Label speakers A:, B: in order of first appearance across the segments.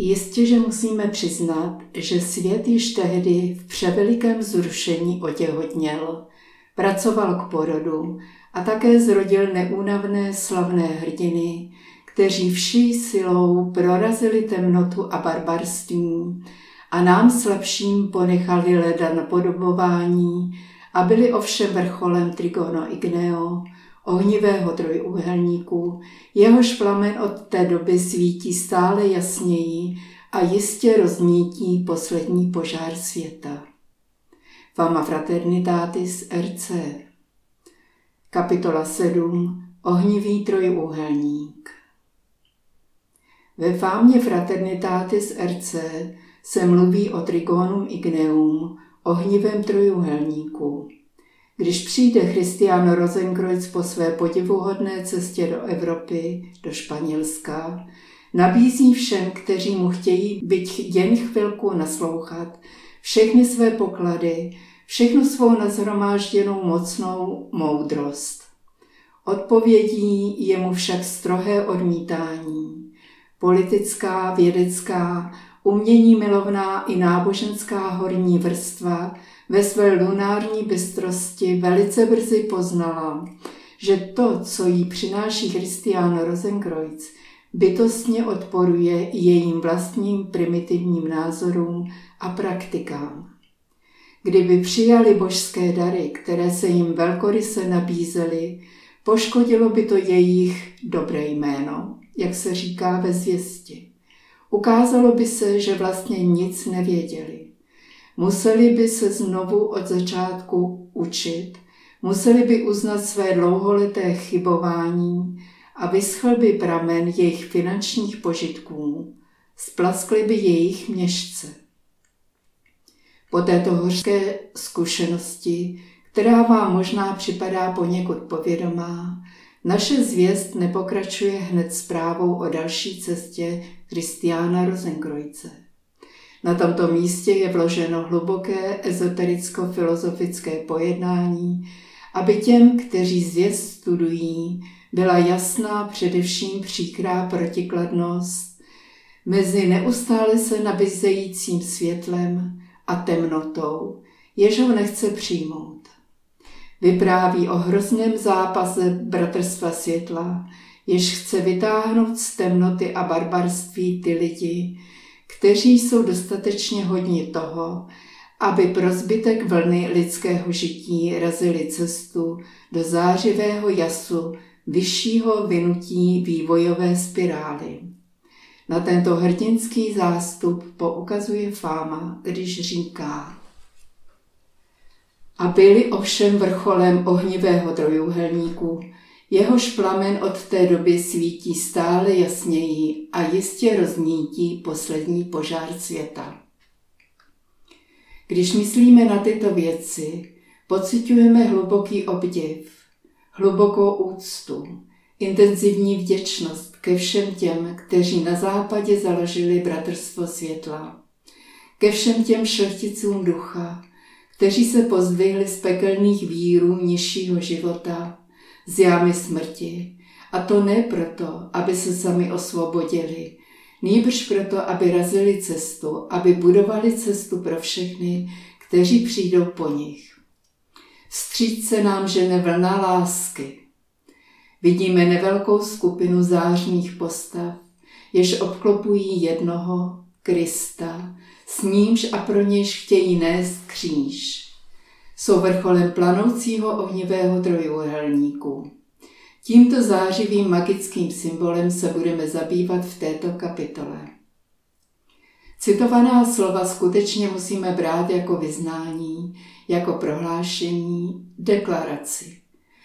A: Jistě, že musíme přiznat, že svět již tehdy v převelikém zrušení otěhotněl, pracoval k porodu a také zrodil neúnavné slavné hrdiny, kteří vší silou prorazili temnotu a barbarství a nám slabším ponechali leda napodobování a byli ovšem vrcholem Trigono Igneo, ohnivého trojúhelníku, jehož plamen od té doby svítí stále jasněji a jistě rozmítí poslední požár světa. Fama Fraternitatis RC Kapitola 7 Ohnivý trojúhelník Ve fámě Fraternitatis RC se mluví o Trigonum Igneum, ohnivém trojúhelníku. Když přijde Christiano Rosenkreuz po své podivuhodné cestě do Evropy, do Španělska, nabízí všem, kteří mu chtějí byť jen chvilku naslouchat, všechny své poklady, všechnu svou nazhromážděnou mocnou moudrost. Odpovědí je mu však strohé odmítání. Politická, vědecká, umění milovná i náboženská horní vrstva ve své lunární bystrosti velice brzy poznala, že to, co jí přináší Christian Rosenkreuz, bytostně odporuje jejím vlastním primitivním názorům a praktikám. Kdyby přijali božské dary, které se jim velkoryse nabízely, poškodilo by to jejich dobré jméno, jak se říká ve zvěsti. Ukázalo by se, že vlastně nic nevěděli. Museli by se znovu od začátku učit, museli by uznat své dlouholeté chybování a vyschl by pramen jejich finančních požitků, splaskly by jejich měšce. Po této hořké zkušenosti, která vám možná připadá poněkud povědomá, naše zvěst nepokračuje hned zprávou o další cestě Kristiána Rosenkrojce. Na tomto místě je vloženo hluboké ezotericko-filozofické pojednání, aby těm, kteří zvěst studují, byla jasná především příkrá protikladnost mezi neustále se nabízejícím světlem a temnotou, jež ho nechce přijmout. Vypráví o hrozném zápase bratrstva světla, jež chce vytáhnout z temnoty a barbarství ty lidi, kteří jsou dostatečně hodni toho, aby pro zbytek vlny lidského žití razili cestu do zářivého jasu vyššího vynutí vývojové spirály. Na tento hrdinský zástup poukazuje fáma, když říká a byli ovšem vrcholem ohnivého trojúhelníku, Jehož plamen od té doby svítí stále jasněji a jistě roznítí poslední požár světa. Když myslíme na tyto věci, pocitujeme hluboký obdiv, hlubokou úctu, intenzivní vděčnost ke všem těm, kteří na západě založili Bratrstvo světla, ke všem těm šlechticům ducha, kteří se pozdvihli z pekelných vírů nižšího života z jámy smrti. A to ne proto, aby se sami osvobodili, nýbrž proto, aby razili cestu, aby budovali cestu pro všechny, kteří přijdou po nich. Vstříc se nám žene vlna lásky. Vidíme nevelkou skupinu zářných postav, jež obklopují jednoho, Krista, s nímž a pro nějž chtějí nést kříž jsou vrcholem planoucího ohnivého trojúhelníku. Tímto zářivým magickým symbolem se budeme zabývat v této kapitole. Citovaná slova skutečně musíme brát jako vyznání, jako prohlášení, deklaraci.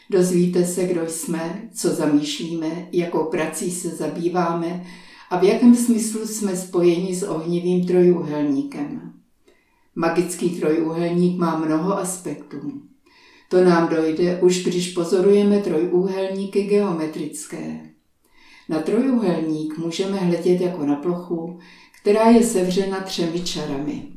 A: Dozvíte se, kdo jsme, co zamýšlíme, jakou prací se zabýváme a v jakém smyslu jsme spojeni s ohnivým trojúhelníkem. Magický trojúhelník má mnoho aspektů. To nám dojde už když pozorujeme trojúhelníky geometrické. Na trojúhelník můžeme hledět jako na plochu, která je sevřena třemi čarami.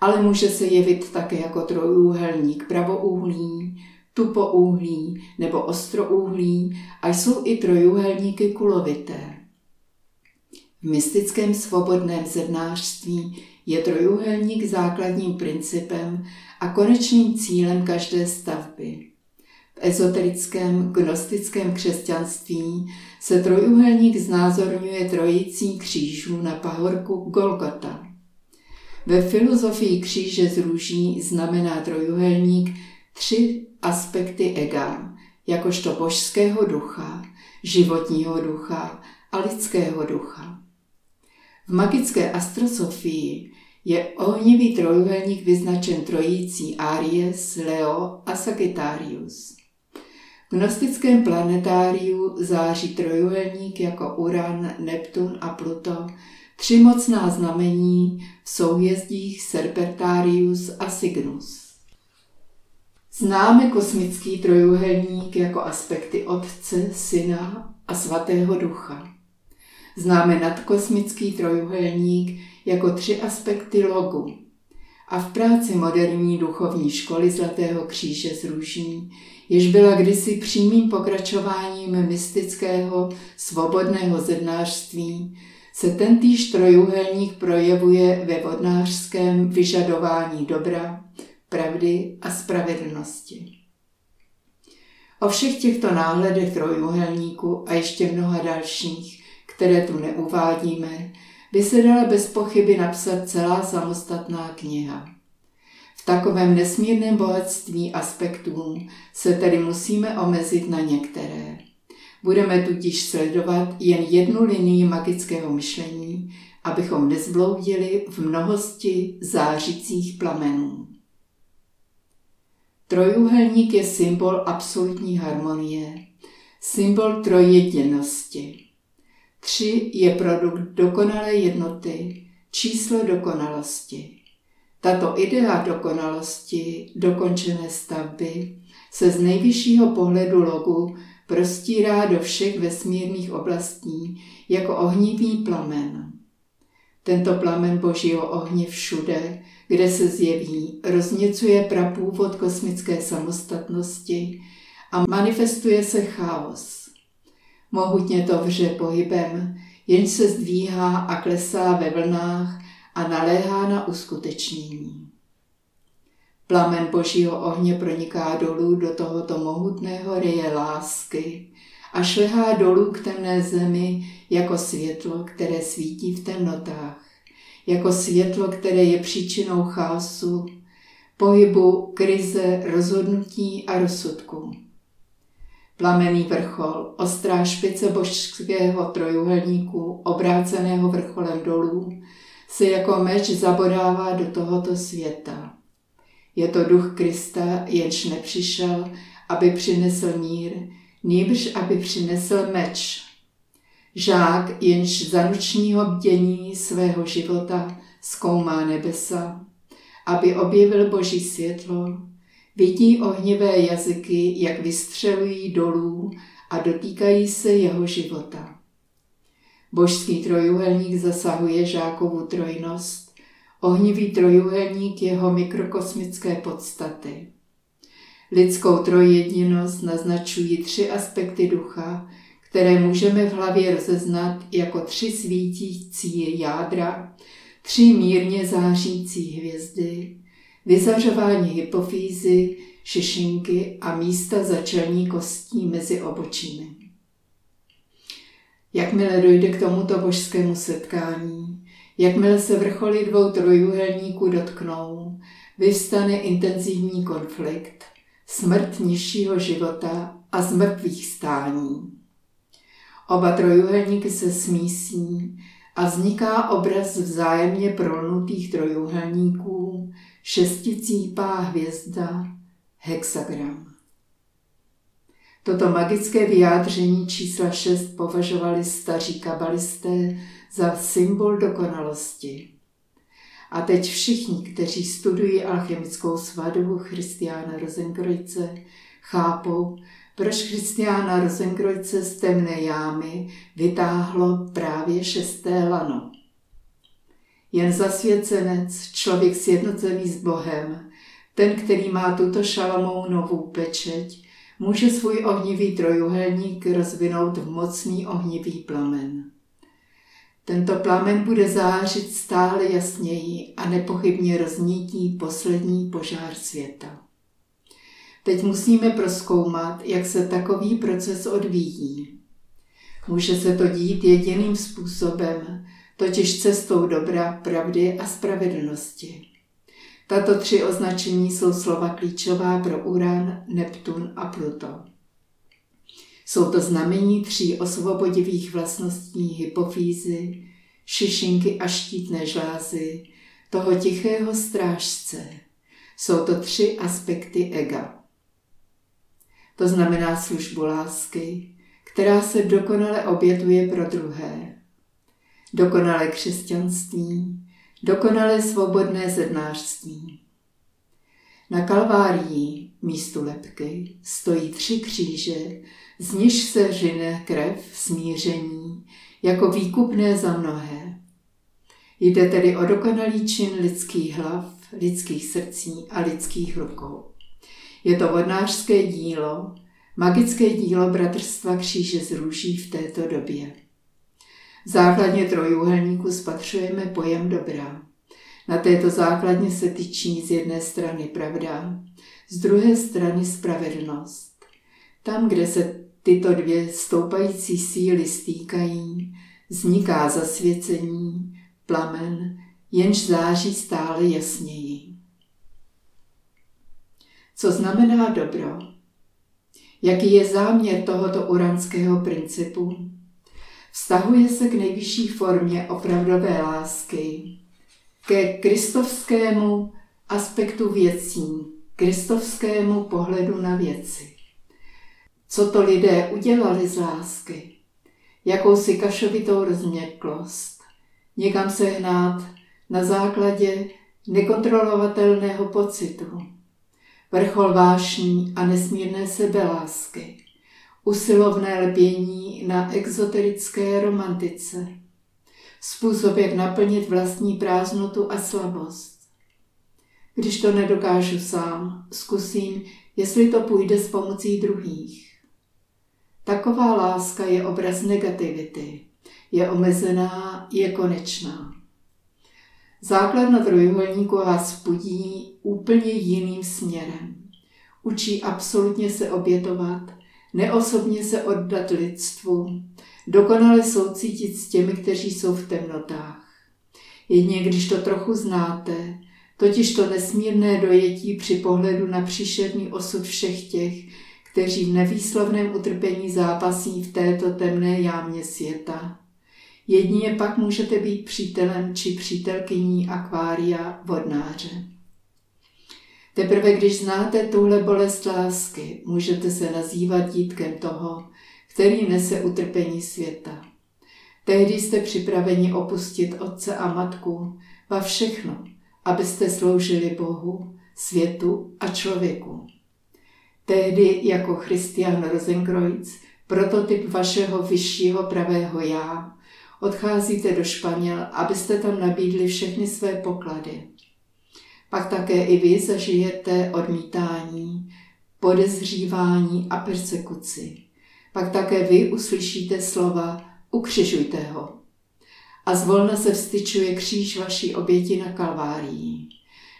A: Ale může se jevit také jako trojúhelník pravoúhlý, tupouhlý nebo ostrouhlý a jsou i trojúhelníky kulovité. V mystickém svobodném zednářství je trojuhelník základním principem a konečným cílem každé stavby. V ezoterickém gnostickém křesťanství se trojuhelník znázorňuje trojicí křížů na pahorku Golgota. Ve filozofii kříže z růží znamená trojuhelník tři aspekty ega, jakožto božského ducha, životního ducha a lidského ducha. V magické astrosofii je ohnivý trojuhelník vyznačen trojící Aries, Leo a Sagittarius. V gnostickém planetáriu září trojuhelník jako Uran, Neptun a Pluto, tři mocná znamení v souhvězdích Serpentarius a Cygnus. Známe kosmický trojuhelník jako aspekty Otce, Syna a Svatého Ducha. Známe nadkosmický trojuhelník jako tři aspekty logu. A v práci moderní duchovní školy Zlatého kříže z Růží, jež byla kdysi přímým pokračováním mystického svobodného zednářství, se tentýž trojuhelník projevuje ve vodnářském vyžadování dobra, pravdy a spravedlnosti. O všech těchto náhledech trojuhelníku a ještě mnoha dalších, které tu neuvádíme, by se dala bez pochyby napsat celá samostatná kniha. V takovém nesmírném bohatství aspektů se tedy musíme omezit na některé. Budeme tudíž sledovat jen jednu linii magického myšlení, abychom nezbloudili v mnohosti zářicích plamenů. Trojuhelník je symbol absolutní harmonie, symbol trojjedinosti. Tři je produkt dokonalé jednoty, číslo dokonalosti. Tato idea dokonalosti, dokončené stavby, se z nejvyššího pohledu logu prostírá do všech vesmírných oblastí jako ohnivý plamen. Tento plamen božího ohně všude, kde se zjeví, rozněcuje prapůvod kosmické samostatnosti a manifestuje se chaos. Mohutně to vře pohybem, jenž se zdvíhá a klesá ve vlnách a naléhá na uskutečnění. Plamen božího ohně proniká dolů do tohoto mohutného reje lásky a šlehá dolů k temné zemi jako světlo, které svítí v temnotách, jako světlo, které je příčinou chaosu, pohybu, krize, rozhodnutí a rozsudku. Plamený vrchol, ostrá špice božského trojuhelníku, obráceného vrcholem dolů, se jako meč zabodává do tohoto světa. Je to duch Krista, jenž nepřišel, aby přinesl mír, nýbrž aby přinesl meč. Žák, jenž za nočního bdění svého života zkoumá nebesa, aby objevil boží světlo, vidí ohnivé jazyky, jak vystřelují dolů a dotýkají se jeho života. Božský trojuhelník zasahuje žákovu trojnost, ohnivý trojuhelník jeho mikrokosmické podstaty. Lidskou trojjedinost naznačují tři aspekty ducha, které můžeme v hlavě rozeznat jako tři svítící jádra, tři mírně zářící hvězdy, vyzařování hypofýzy, šišinky a místa začelní kostí mezi obočími. Jakmile dojde k tomuto božskému setkání, jakmile se vrcholy dvou trojuhelníků dotknou, vyvstane intenzivní konflikt, smrt nižšího života a zmrtvých stání. Oba trojuhelníky se smísí a vzniká obraz vzájemně prolnutých trojuhelníků, šesticípá hvězda, hexagram. Toto magické vyjádření čísla 6 považovali staří kabalisté za symbol dokonalosti. A teď všichni, kteří studují alchemickou svatbu Christiana Rosenkrojce, chápou, proč Christiana Rosenkrojce z temné jámy vytáhlo právě šesté lano. Jen zasvěcenec, člověk sjednocený s Bohem, ten, který má tuto novou pečeť, může svůj ohnivý trojuhelník rozvinout v mocný ohnivý plamen. Tento plamen bude zářit stále jasněji a nepochybně rozmítí poslední požár světa. Teď musíme proskoumat, jak se takový proces odvíjí. Může se to dít jediným způsobem, totiž cestou dobra, pravdy a spravedlnosti. Tato tři označení jsou slova klíčová pro Uran, Neptun a Pluto. Jsou to znamení tří osvobodivých vlastností hypofýzy, šišinky a štítné žlázy, toho tichého strážce. Jsou to tři aspekty ega. To znamená službu lásky, která se dokonale obětuje pro druhé. Dokonale křesťanství, dokonale svobodné zednářství. Na Kalvárii, místu lepky, stojí tři kříže, z níž se řine krev smíření, jako výkupné za mnohé. Jde tedy o dokonalý čin lidských hlav, lidských srdcí a lidských rukou. Je to vodnářské dílo, magické dílo Bratrstva kříže z růží v této době. Základně trojúhelníku spatřujeme pojem dobra. Na této základně se tyčí z jedné strany pravda, z druhé strany spravedlnost. Tam, kde se tyto dvě stoupající síly stýkají, vzniká zasvěcení, plamen, jenž září stále jasněji. Co znamená dobro? Jaký je záměr tohoto uranského principu? Vztahuje se k nejvyšší formě opravdové lásky, ke kristovskému aspektu věcí, kristovskému pohledu na věci. Co to lidé udělali z lásky? Jakousi kašovitou rozměklost, někam se hnát na základě nekontrolovatelného pocitu, vrchol vášní a nesmírné sebelásky, usilovné lpění na exoterické romantice, způsob, jak naplnit vlastní prázdnotu a slabost. Když to nedokážu sám, zkusím, jestli to půjde s pomocí druhých. Taková láska je obraz negativity, je omezená, je konečná. Základna trojuhelníku vás pudí úplně jiným směrem. Učí absolutně se obětovat, neosobně se oddat lidstvu, dokonale soucítit s těmi, kteří jsou v temnotách. Jedně když to trochu znáte, totiž to nesmírné dojetí při pohledu na příšerný osud všech těch, kteří v nevýslovném utrpení zápasí v této temné jámě světa. Jedině pak můžete být přítelem či přítelkyní akvária vodnáře. Teprve když znáte tuhle bolest lásky, můžete se nazývat dítkem toho, který nese utrpení světa. Tehdy jste připraveni opustit otce a matku, va všechno, abyste sloužili Bohu, světu a člověku. Tehdy jako Christian Rosenkreuz, prototyp vašeho vyššího pravého já, odcházíte do Španěl, abyste tam nabídli všechny své poklady. Pak také i vy zažijete odmítání, podezřívání a persekuci. Pak také vy uslyšíte slova ukřižujte ho. A zvolna se vstyčuje kříž vaší oběti na Kalvárii.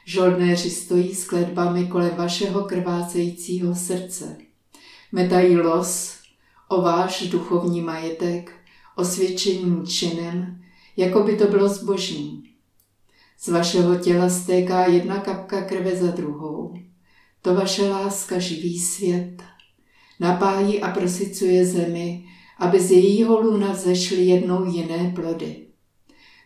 A: Žoldnéři stojí s kledbami kolem vašeho krvácejícího srdce. Metají los o váš duchovní majetek, osvědčením činem, jako by to bylo zbožní. Z vašeho těla stéká jedna kapka krve za druhou. To vaše láska živí svět. Napájí a prosicuje zemi, aby z jejího luna vzešly jednou jiné plody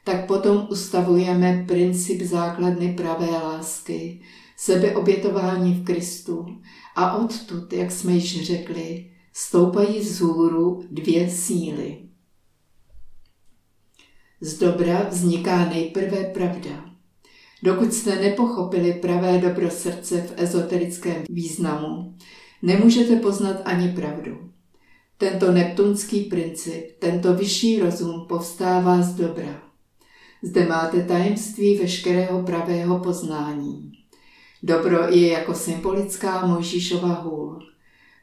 A: tak potom ustavujeme princip základny pravé lásky, sebeobětování v Kristu a odtud, jak jsme již řekli, stoupají vzhůru dvě síly. Z dobra vzniká nejprve pravda. Dokud jste nepochopili pravé dobro srdce v ezoterickém významu, nemůžete poznat ani pravdu. Tento neptunský princip, tento vyšší rozum povstává z dobra. Zde máte tajemství veškerého pravého poznání. Dobro je jako symbolická Mojžíšova hůl.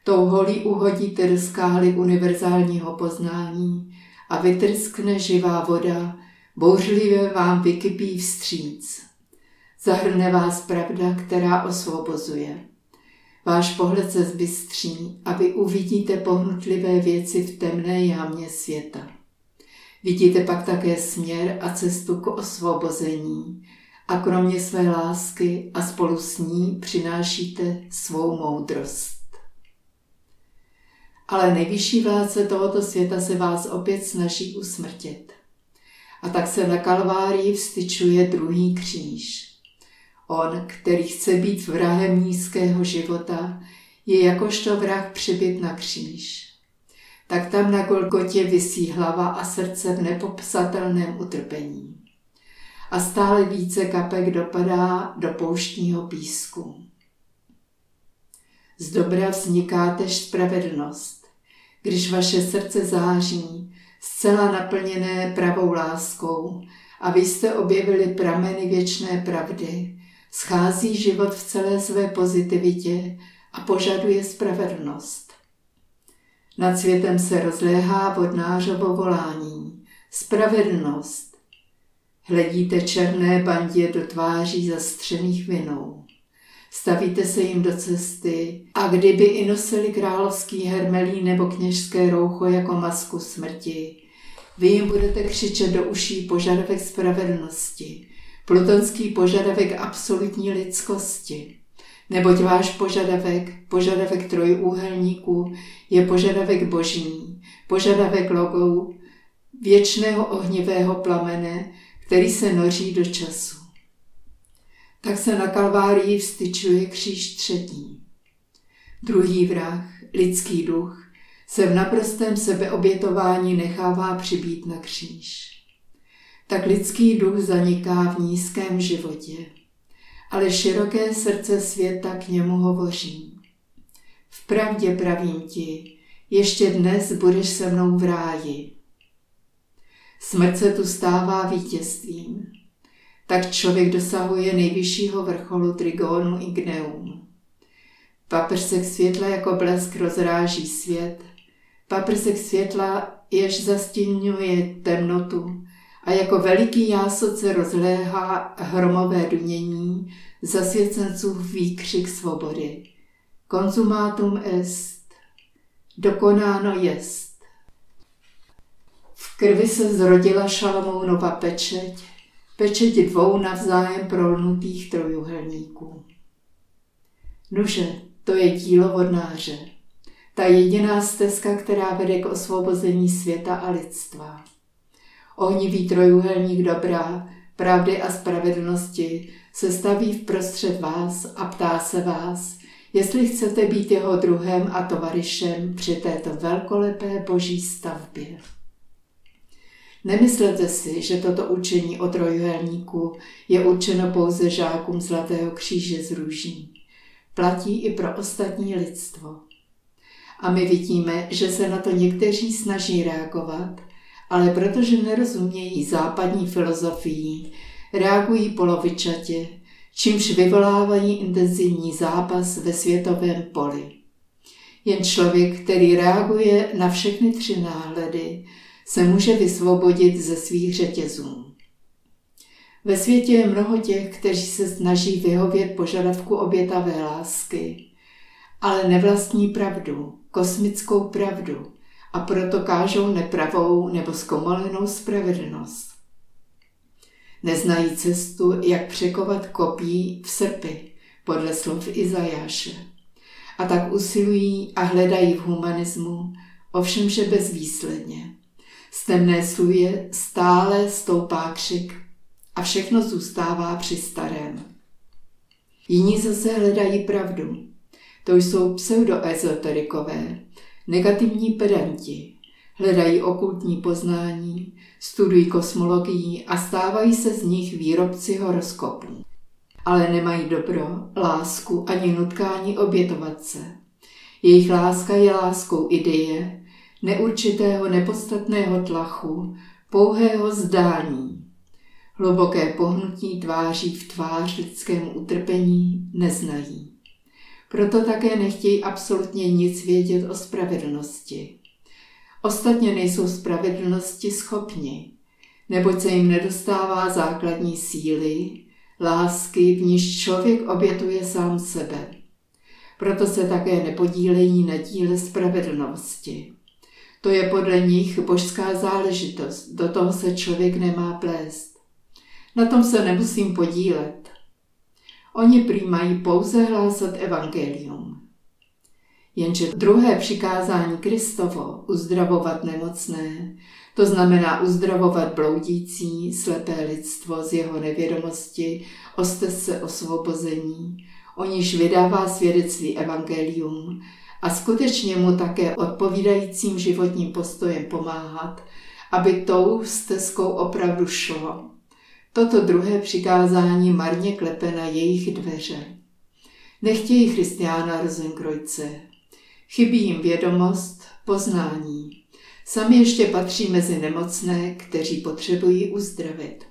A: Tou holí uhodíte do skály univerzálního poznání a vytryskne živá voda, bouřlivě vám vykypí vstříc. Zahrne vás pravda, která osvobozuje. Váš pohled se zbystří a vy uvidíte pohnutlivé věci v temné jámě světa. Vidíte pak také směr a cestu k osvobození a kromě své lásky a spolu s ní přinášíte svou moudrost. Ale nejvyšší vládce tohoto světa se vás opět snaží usmrtit. A tak se na Kalvárii vstyčuje druhý kříž. On, který chce být vrahem nízkého života, je jakožto vrah přibyt na kříž. Tak tam na Golgotě visí hlava a srdce v nepopsatelném utrpení. A stále více kapek dopadá do pouštního písku. Z dobra vzniká tež spravedlnost. Když vaše srdce září, zcela naplněné pravou láskou, a vy jste objevili prameny věčné pravdy, schází život v celé své pozitivitě a požaduje spravedlnost. Nad světem se rozléhá vodnářovo volání. Spravedlnost. Hledíte černé bandě do tváří zastřených vinou. Stavíte se jim do cesty a kdyby i nosili královský hermelí nebo kněžské roucho jako masku smrti, vy jim budete křičet do uší požadavek spravedlnosti, plutonský požadavek absolutní lidskosti. Neboť váš požadavek, požadavek trojúhelníků, je požadavek boží, požadavek logou, věčného ohnivého plamene, který se noří do času. Tak se na Kalvárii vstyčuje kříž třetí. Druhý vrah, lidský duch, se v naprostém sebeobětování nechává přibít na kříž. Tak lidský duch zaniká v nízkém životě, ale široké srdce světa k němu hovoří. V pravdě pravím ti, ještě dnes budeš se mnou v ráji. Smrt se tu stává vítězstvím. Tak člověk dosahuje nejvyššího vrcholu trigonu igneum. Paprsek světla jako blesk rozráží svět. Paprsek světla jež zastínňuje temnotu a jako veliký jásot se rozléhá hromové dunění zasvěcenců výkřik svobody. Konzumátum est. Dokonáno jest. V krvi se zrodila Šalamounova pečeť, pečeť dvou navzájem prolnutých trojuhelníků. Nuže, to je dílo vodnáře. Ta jediná stezka, která vede k osvobození světa a lidstva. Ohnivý trojuhelník dobrá, pravdy a spravedlnosti se staví v prostřed vás a ptá se vás, jestli chcete být jeho druhem a tovarišem při této velkolepé boží stavbě. Nemyslete si, že toto učení o trojuhelníku je určeno pouze žákům Zlatého kříže z růží. Platí i pro ostatní lidstvo. A my vidíme, že se na to někteří snaží reagovat, ale protože nerozumějí západní filozofii, reagují polovičatě, čímž vyvolávají intenzivní zápas ve světovém poli. Jen člověk, který reaguje na všechny tři náhledy, se může vysvobodit ze svých řetězů. Ve světě je mnoho těch, kteří se snaží vyhovět požadavku obětavé lásky, ale nevlastní pravdu, kosmickou pravdu a proto kážou nepravou nebo zkomolenou spravedlnost. Neznají cestu, jak překovat kopí v srpy, podle slov Izajáše. A tak usilují a hledají v humanismu, ovšem že bezvýsledně. Z temné suje stále stoupá křik a všechno zůstává při starém. Jiní zase hledají pravdu. To jsou pseudoezoterikové, negativní pedanti. Hledají okultní poznání, studují kosmologii a stávají se z nich výrobci horoskopů. Ale nemají dobro, lásku ani nutkání obětovat se. Jejich láska je láskou ideje, neurčitého nepodstatného tlachu, pouhého zdání. Hluboké pohnutí tváří v tvář lidskému utrpení neznají. Proto také nechtějí absolutně nic vědět o spravedlnosti. Ostatně nejsou spravedlnosti schopni, neboť se jim nedostává základní síly, lásky, v níž člověk obětuje sám sebe. Proto se také nepodílejí na díle spravedlnosti. To je podle nich božská záležitost, do toho se člověk nemá plést. Na tom se nemusím podílet. Oni prý mají pouze hlásat evangelium. Jenže druhé přikázání Kristovo, uzdravovat nemocné, to znamená uzdravovat bloudící, slepé lidstvo z jeho nevědomosti, oste se osvobození, o níž vydává svědectví evangelium a skutečně mu také odpovídajícím životním postojem pomáhat, aby tou stezkou opravdu šlo. Toto druhé přikázání marně klepe na jejich dveře. Nechtějí Christiana Rosenkrojce. Chybí jim vědomost, poznání. Sami ještě patří mezi nemocné, kteří potřebují uzdravit.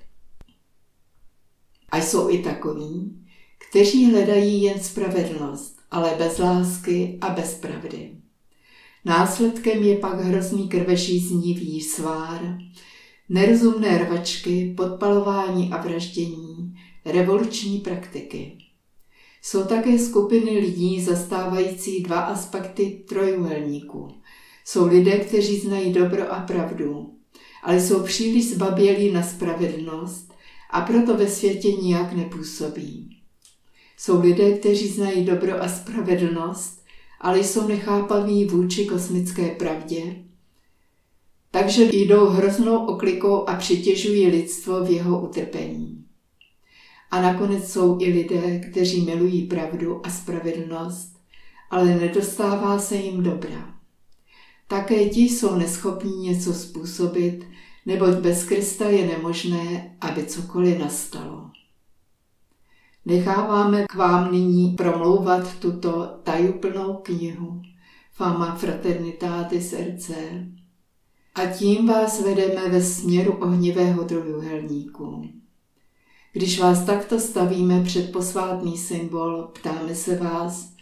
A: A jsou i takoví, kteří hledají jen spravedlnost, ale bez lásky a bez pravdy. Následkem je pak hrozný krvežíznivý svár, nerozumné rvačky, podpalování a vraždění, revoluční praktiky. Jsou také skupiny lidí zastávající dva aspekty trojuhelníků. Jsou lidé, kteří znají dobro a pravdu, ale jsou příliš zbabělí na spravedlnost a proto ve světě nijak nepůsobí. Jsou lidé, kteří znají dobro a spravedlnost, ale jsou nechápaví vůči kosmické pravdě, takže jdou hroznou oklikou a přitěžují lidstvo v jeho utrpení. A nakonec jsou i lidé, kteří milují pravdu a spravedlnost, ale nedostává se jim dobra. Také ti jsou neschopní něco způsobit, neboť bez Krista je nemožné, aby cokoliv nastalo. Necháváme k vám nyní promlouvat tuto tajuplnou knihu Fama Fraternitatis RC a tím vás vedeme ve směru ohnivého trojuhelníku. Když vás takto stavíme před posvátný symbol, ptáme se vás,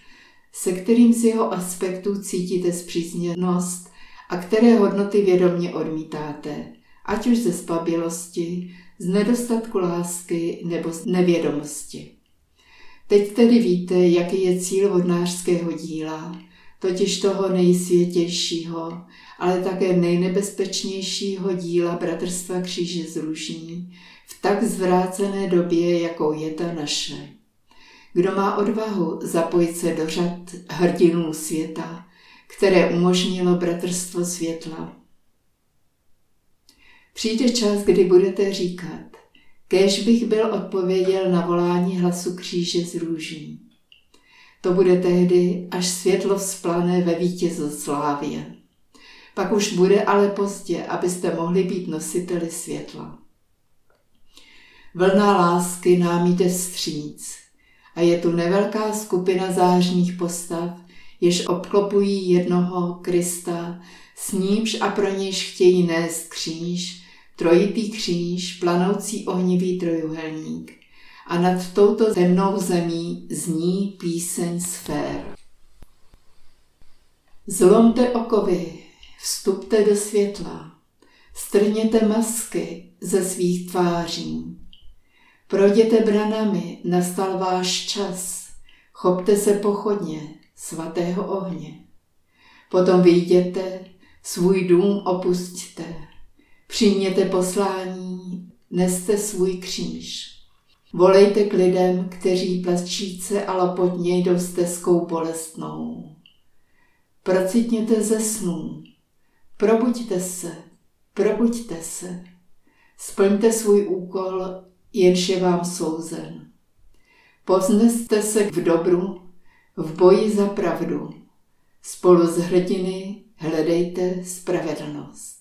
A: se kterým z jeho aspektů cítíte zpřízněnost a které hodnoty vědomně odmítáte, ať už ze spabilosti, z nedostatku lásky nebo z nevědomosti. Teď tedy víte, jaký je cíl vodnářského díla, totiž toho nejsvětějšího, ale také nejnebezpečnějšího díla Bratrstva kříže z Růžní v tak zvrácené době, jakou je ta naše. Kdo má odvahu zapojit se do řad hrdinů světa, které umožnilo Bratrstvo světla? Přijde čas, kdy budete říkat, kež bych byl odpověděl na volání hlasu kříže z růží. To bude tehdy, až světlo vzplane ve vítězoslávě. Pak už bude ale pozdě, abyste mohli být nositeli světla. Vlna lásky nám jde vstříc a je tu nevelká skupina zářných postav, jež obklopují jednoho Krista, s nímž a pro nějž chtějí nést kříž, trojitý kříž, planoucí ohnivý trojuhelník. A nad touto temnou zemí zní píseň sfér. Zlomte okovy, vstupte do světla, strněte masky ze svých tváří. Projděte branami, nastal váš čas, chopte se pochodně svatého ohně. Potom vyjděte, svůj dům opustíte, přijměte poslání, neste svůj kříž. Volejte k lidem, kteří plačíce a lopotně jdou stezkou bolestnou. Procitněte ze snů, probuďte se, probuďte se, splňte svůj úkol, jenž je vám souzen. Pozneste se v dobru, v boji za pravdu. Spolu s hrdiny hledejte spravedlnost.